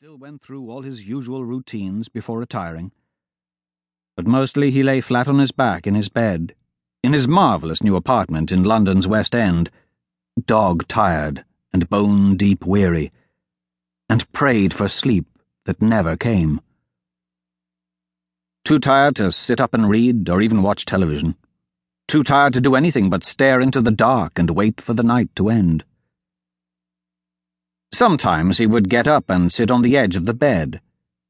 still went through all his usual routines before retiring. But mostly he lay flat on his back in his bed, in his marvellous new apartment in London's West End, dog tired and bone deep weary, and prayed for sleep that never came. Too tired to sit up and read or even watch television. Too tired to do anything but stare into the dark and wait for the night to end. Sometimes he would get up and sit on the edge of the bed,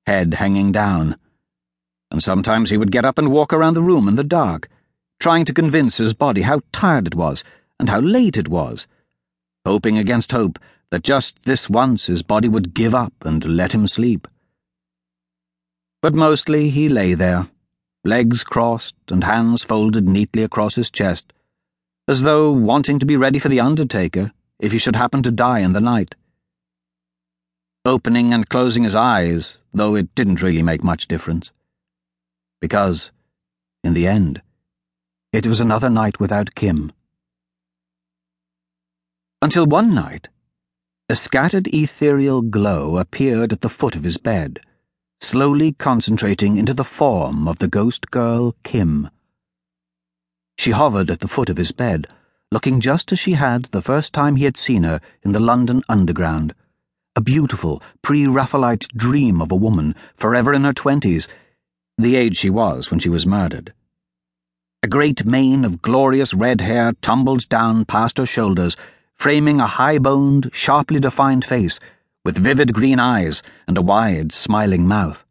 head hanging down. And sometimes he would get up and walk around the room in the dark, trying to convince his body how tired it was and how late it was, hoping against hope that just this once his body would give up and let him sleep. But mostly he lay there, legs crossed and hands folded neatly across his chest, as though wanting to be ready for the undertaker if he should happen to die in the night. Opening and closing his eyes, though it didn't really make much difference. Because, in the end, it was another night without Kim. Until one night, a scattered ethereal glow appeared at the foot of his bed slowly concentrating into the form of the ghost girl, Kim. She hovered at the foot of his bed, looking just as she had the first time he had seen her in the London Underground. A beautiful, pre Raphaelite dream of a woman, forever in her twenties, the age she was when she was murdered. A great mane of glorious red hair tumbled down past her shoulders, framing a high boned, sharply defined face with vivid green eyes and a wide, smiling mouth.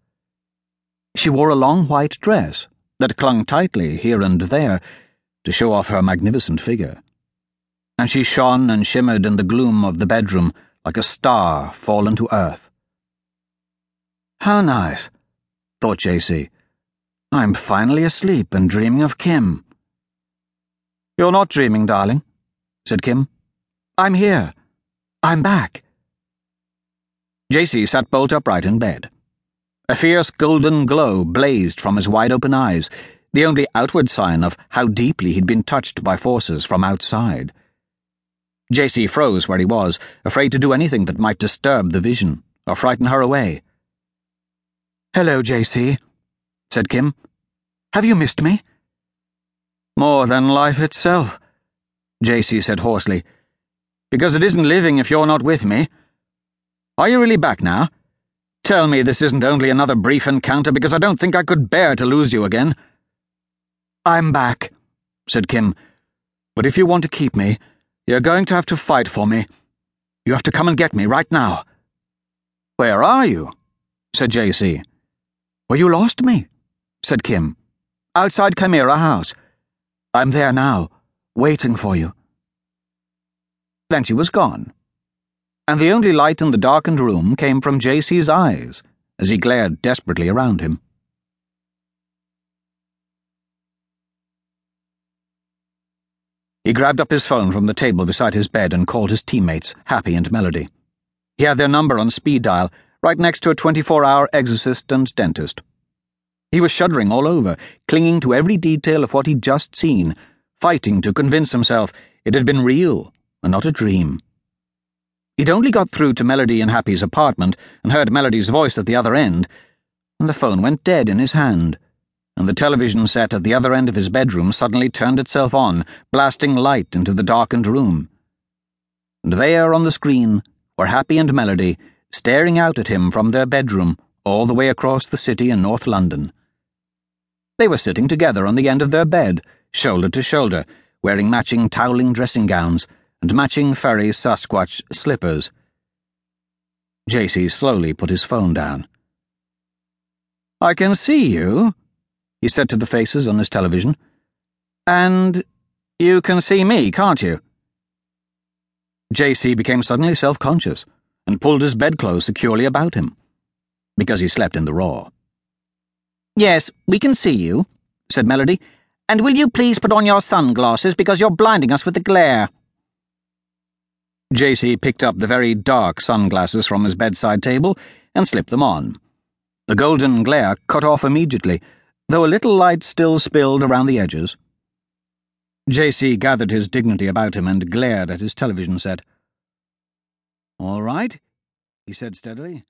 She wore a long white dress that clung tightly here and there to show off her magnificent figure. And she shone and shimmered in the gloom of the bedroom like a star fallen to earth. How nice, thought J.C. I'm finally asleep and dreaming of Kim. You're not dreaming, darling, said Kim. I'm here. I'm back. J.C. sat bolt upright in bed. A fierce golden glow blazed from his wide open eyes, the only outward sign of how deeply he'd been touched by forces from outside. J.C. froze where he was, afraid to do anything that might disturb the vision or frighten her away. Hello, J.C., said Kim. Have you missed me? More than life itself, J.C. said hoarsely. Because it isn't living if you're not with me. Are you really back now? Tell me this isn't only another brief encounter because I don't think I could bear to lose you again. I'm back, said Kim. But if you want to keep me, you're going to have to fight for me. You have to come and get me right now. Where are you? said J.C. Well, you lost me, said Kim. Outside Chimera House. I'm there now, waiting for you. Then she was gone and the only light in the darkened room came from J.C.'s eyes as he glared desperately around him. He grabbed up his phone from the table beside his bed and called his teammates, Happy and Melody. He had their number on speed dial, right next to a 24 hour exorcist and dentist. He was shuddering all over, clinging to every detail of what he'd just seen, fighting to convince himself it had been real and not a dream. He'd only got through to Melody and Happy's apartment and heard Melody's voice at the other end, and the phone went dead in his hand, and the television set at the other end of his bedroom suddenly turned itself on, blasting light into the darkened room. And there on the screen were Happy and Melody, staring out at him from their bedroom all the way across the city in North London. They were sitting together on the end of their bed, shoulder to shoulder, wearing matching toweling dressing gowns and matching furry Sasquatch slippers. JC slowly put his phone down. I can see you, he said to the faces on his television. And you can see me, can't you? JC became suddenly self conscious and pulled his bedclothes securely about him, because he slept in the raw. Yes, we can see you, said Melody. And will you please put on your sunglasses because you're blinding us with the glare? JC picked up the very dark sunglasses from his bedside table and slipped them on. The golden glare cut off immediately, though a little light still spilled around the edges. JC gathered his dignity about him and glared at his television set. All right, he said steadily.